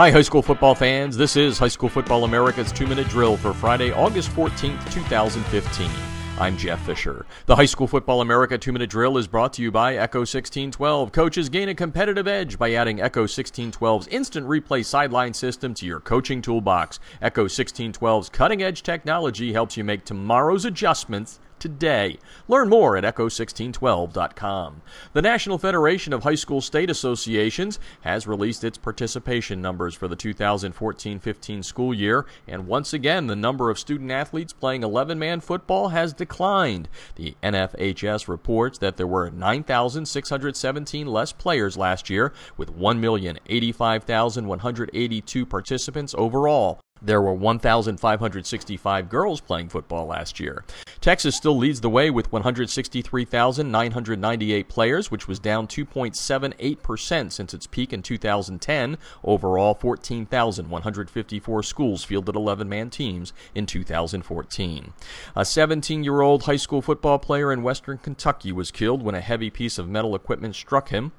Hi, high school football fans. This is High School Football America's two minute drill for Friday, August 14th, 2015. I'm Jeff Fisher. The High School Football America two minute drill is brought to you by Echo 1612. Coaches gain a competitive edge by adding Echo 1612's instant replay sideline system to your coaching toolbox. Echo 1612's cutting edge technology helps you make tomorrow's adjustments today. Learn more at echo1612.com. The National Federation of High School State Associations has released its participation numbers for the 2014 15 school year, and once again, the number of student athletes playing 11 man football has declined. The NFHS reports that there were 9,617 less players last year, with 1,085,182 participants overall. There were 1,565 girls playing football last year. Texas still leads the way with 163,998 players, which was down 2.78% since its peak in 2010. Overall, 14,154 schools fielded 11 man teams in 2014. A 17 year old high school football player in western Kentucky was killed when a heavy piece of metal equipment struck him.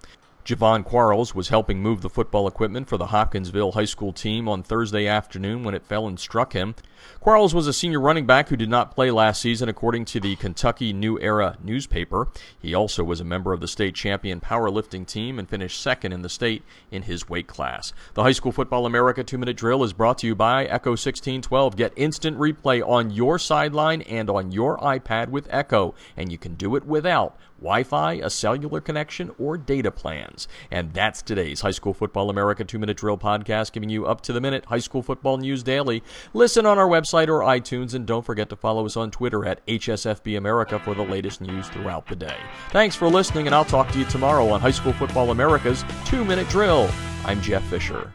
Javon Quarles was helping move the football equipment for the Hopkinsville High School team on Thursday afternoon when it fell and struck him. Quarles was a senior running back who did not play last season, according to the Kentucky New Era newspaper. He also was a member of the state champion powerlifting team and finished second in the state in his weight class. The High School Football America two minute drill is brought to you by Echo 1612. Get instant replay on your sideline and on your iPad with Echo, and you can do it without Wi Fi, a cellular connection, or data plans. And that's today's High School Football America two minute drill podcast, giving you up to the minute high school football news daily. Listen on our website or iTunes, and don't forget to follow us on Twitter at HSFB America for the latest news throughout the day. Thanks for listening, and I'll talk to you tomorrow on High School Football America's two minute drill. I'm Jeff Fisher.